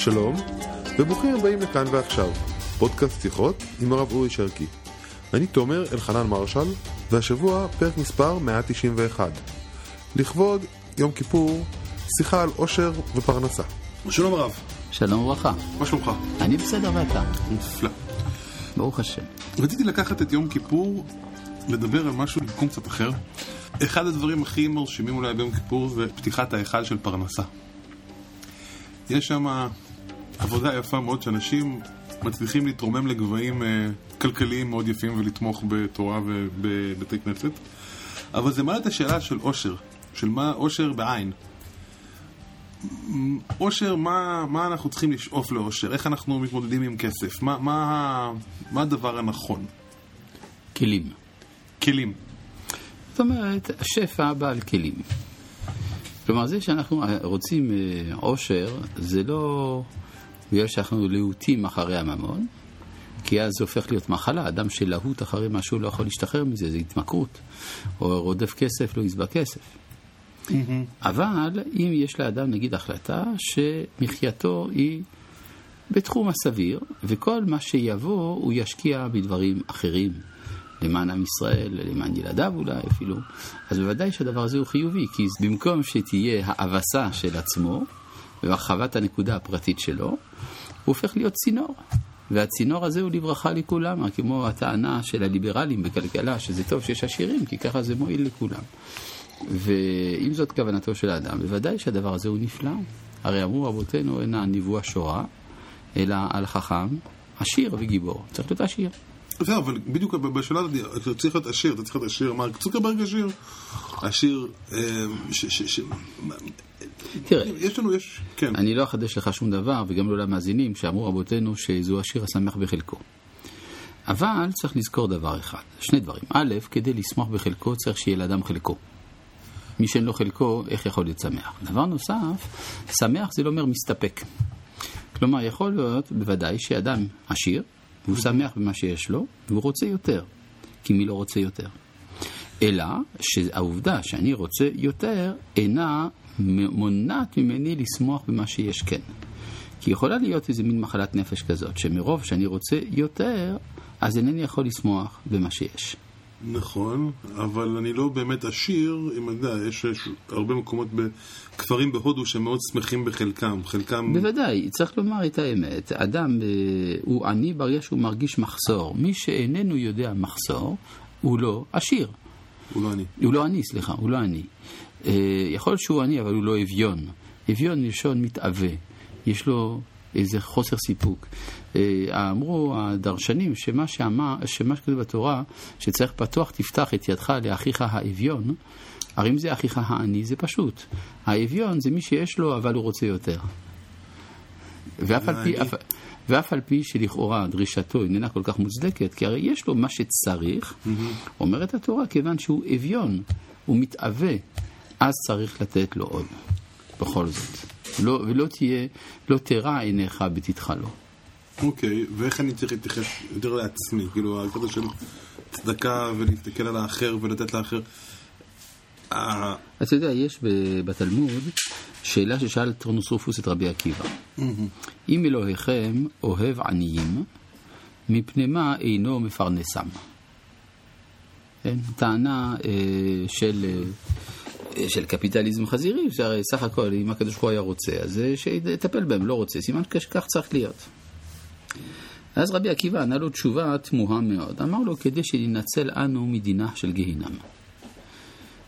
שלום, וברוכים הבאים לכאן ועכשיו, פודקאסט שיחות עם הרב אורי שרקי. אני תומר אלחנן מרשל, והשבוע פרק מספר 191. לכבוד יום כיפור, שיחה על עושר ופרנסה. שלום הרב. שלום וברכה. מה שלומך? אני בסדר ואתה? נפלא. ברוך השם. רציתי לקחת את יום כיפור, לדבר על משהו במקום קצת אחר. אחד הדברים הכי מרשימים אולי ביום כיפור זה פתיחת ההיכל של פרנסה. יש שם עבודה יפה מאוד שאנשים מצליחים להתרומם לגבהים אה, כלכליים מאוד יפים ולתמוך בתורה ובבתי כנסת. אבל זה מעלה את השאלה של עושר, של מה עושר בעין. עושר, מה, מה אנחנו צריכים לשאוף לעושר? איך אנחנו מתמודדים עם כסף? מה, מה, מה הדבר הנכון? כלים. כלים. זאת אומרת, השפע בא על כלים. כלומר, זה שאנחנו רוצים אה, עושר, זה לא בגלל שאנחנו להוטים אחרי הממון, כי אז זה הופך להיות מחלה. אדם שלהוט אחרי משהו לא יכול להשתחרר מזה, זה התמכרות. או רודף כסף, לא יסבע כסף. אבל אם יש לאדם נגיד החלטה שמחייתו היא בתחום הסביר, וכל מה שיבוא הוא ישקיע בדברים אחרים, למען עם ישראל, למען ילדיו אולי אפילו, אז בוודאי שהדבר הזה הוא חיובי, כי במקום שתהיה האבסה של עצמו והרחבת הנקודה הפרטית שלו, הוא הופך להיות צינור. והצינור הזה הוא לברכה לכולם, כמו הטענה של הליברלים בכלכלה, שזה טוב שיש עשירים, כי ככה זה מועיל לכולם. ואם זאת כוונתו של האדם, בוודאי שהדבר הזה הוא נפלא. הרי אמרו רבותינו, אינה נבואה שואה, אלא על חכם, עשיר וגיבור. צריך להיות עשיר. זהו, אבל בדיוק בשאלה הזאת, אתה צריך להיות עשיר, אתה צריך להיות עשיר, מרק צוקרברג עשיר, עשיר, אה, תראה, יש לנו, יש, כן. אני לא אחדש לך שום דבר, וגם לא למאזינים, שאמרו רבותינו שזהו השיר השמח בחלקו. אבל צריך לזכור דבר אחד, שני דברים. א', כדי לשמוח בחלקו צריך שיהיה לאדם חלקו. מי שאין לו חלקו, איך יכול להיות שמח? דבר נוסף, שמח זה לא אומר מסתפק. כלומר, יכול להיות בוודאי שאדם עשיר, והוא שמח במה שיש לו, והוא רוצה יותר. כי מי לא רוצה יותר? אלא שהעובדה שאני רוצה יותר אינה מונעת ממני לשמוח במה שיש כן. כי יכולה להיות איזה מין מחלת נפש כזאת, שמרוב שאני רוצה יותר, אז אינני יכול לשמוח במה שיש. נכון, אבל אני לא באמת עשיר, אם אני יודע, יש, יש הרבה מקומות בכפרים בהודו שמאוד שמחים בחלקם, חלקם... בוודאי, צריך לומר את האמת, אדם אה, הוא עני ברגע שהוא מרגיש מחסור. מי שאיננו יודע מחסור, הוא לא עשיר. הוא לא עני. הוא לא עני, סליחה, הוא לא עני. אה, יכול להיות שהוא עני, אבל הוא לא אביון. אביון מלשון מתאווה. יש לו איזה חוסר סיפוק. אה, אמרו הדרשנים שמה שאמר, שמה שכתוב בתורה, שצריך פתוח תפתח את ידך לאחיך האביון, הרי אם זה אחיך העני זה פשוט. האביון זה מי שיש לו אבל הוא רוצה יותר. ואף על פי... אף... ואף על פי שלכאורה דרישתו איננה כל כך מוצדקת, כי הרי יש לו מה שצריך, mm-hmm. אומרת התורה, כיוון שהוא אביון, הוא מתאווה, אז צריך לתת לו עוד, בכל זאת. לא, ולא תהיה, לא תרע עיניך בתתך לו. אוקיי, ואיך אני צריך להתייחס יותר לעצמי? כאילו, הקטע של צדקה ולהסתכל על האחר ולתת לאחר. אה, אתה יודע, יש בתלמוד שאלה ששאל טרונוס רופוס את רבי עקיבא. אם אלוהיכם אוהב עניים, מפני מה אינו מפרנסם? כן? טענה אה, של, אה, של קפיטליזם חזירי, שהרי סך הכל אם הקדוש ברוך הוא היה רוצה, אז שיטפל בהם, לא רוצה, סימן שכך צריך להיות. אז רבי עקיבא ענה לו תשובה תמוהה מאוד. אמר לו, כדי שננצל אנו מדינה של גיהינם.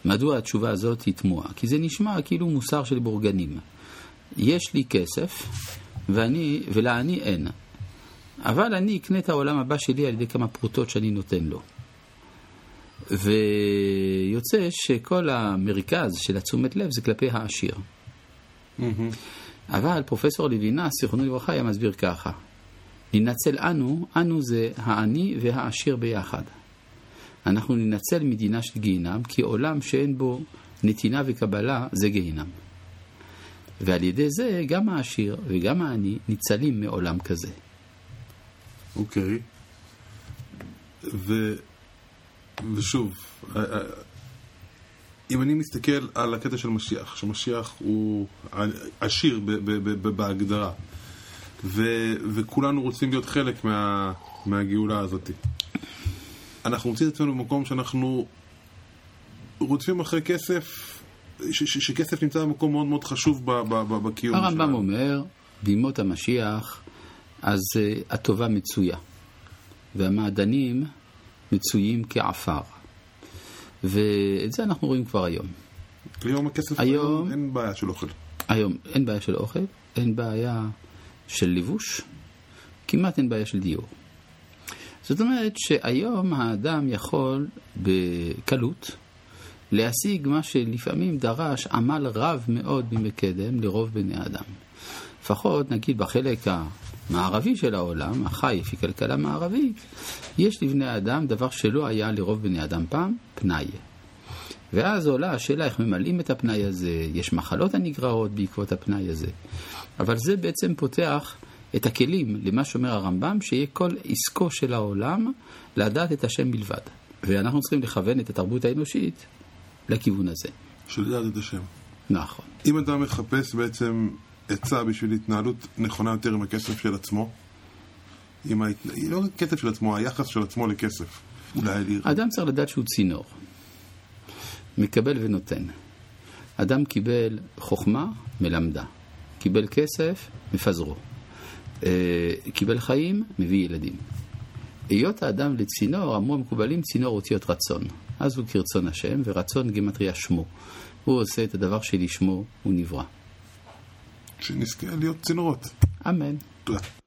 מדוע התשובה הזאת היא תמוהה? כי זה נשמע כאילו מוסר של בורגנים. יש לי כסף, ואני, ולעני אין. אבל אני אקנה את העולם הבא שלי על ידי כמה פרוטות שאני נותן לו. ויוצא שכל המרכז של התשומת לב זה כלפי העשיר. Mm-hmm. אבל פרופסור לוינס, זיכרונו לברכה, היה מסביר ככה: ננצל אנו, אנו זה העני והעשיר ביחד. אנחנו ננצל מדינה של גיהינם, כי עולם שאין בו נתינה וקבלה זה גיהינם. ועל ידי זה גם העשיר וגם העני ניצלים מעולם כזה. אוקיי. ו... ושוב, אם אני מסתכל על הקטע של משיח, שמשיח הוא עשיר בהגדרה, ו- וכולנו רוצים להיות חלק מה- מהגאולה הזאת. אנחנו מוצאים את עצמנו במקום שאנחנו רודפים אחרי כסף, ש- ש- שכסף נמצא במקום מאוד מאוד חשוב ב- ב- ב- בקיום הרמב"ם שלנו. אומר, בימות המשיח, אז uh, הטובה מצויה, והמעדנים מצויים כעפר. ואת זה אנחנו רואים כבר היום. היום הכסף, היום- היום אין בעיה של אוכל. היום אין בעיה של אוכל, אין בעיה של לבוש, כמעט אין בעיה של דיור. זאת אומרת שהיום האדם יכול בקלות להשיג מה שלפעמים דרש עמל רב מאוד ממקדם לרוב בני אדם. לפחות נגיד בחלק המערבי של העולם, החי לפי כלכלה מערבית, יש לבני האדם דבר שלא היה לרוב בני אדם פעם, פנאי. ואז עולה השאלה איך ממלאים את הפנאי הזה, יש מחלות הנגרעות בעקבות הפנאי הזה. אבל זה בעצם פותח את הכלים למה שאומר הרמב"ם, שיהיה כל עסקו של העולם לדעת את השם בלבד. ואנחנו צריכים לכוון את התרבות האנושית לכיוון הזה. של לדעת את השם. נכון. אם אדם מחפש בעצם עצה בשביל התנהלות נכונה יותר עם הכסף של עצמו, עם ההת... לא הכסף של עצמו, היחס של עצמו לכסף. אולי לי... אדם צריך לדעת שהוא צינור, מקבל ונותן. אדם קיבל חוכמה, מלמדה. קיבל כסף, מפזרו. אה, קיבל חיים, מביא ילדים. היות האדם לצינור, אמרו המקובלים, צינור אותיות רצון. אז הוא כרצון השם, ורצון גימטריה שמו. הוא עושה את הדבר שלשמו הוא נברא. שנזכה להיות צינורות. אמן. תודה.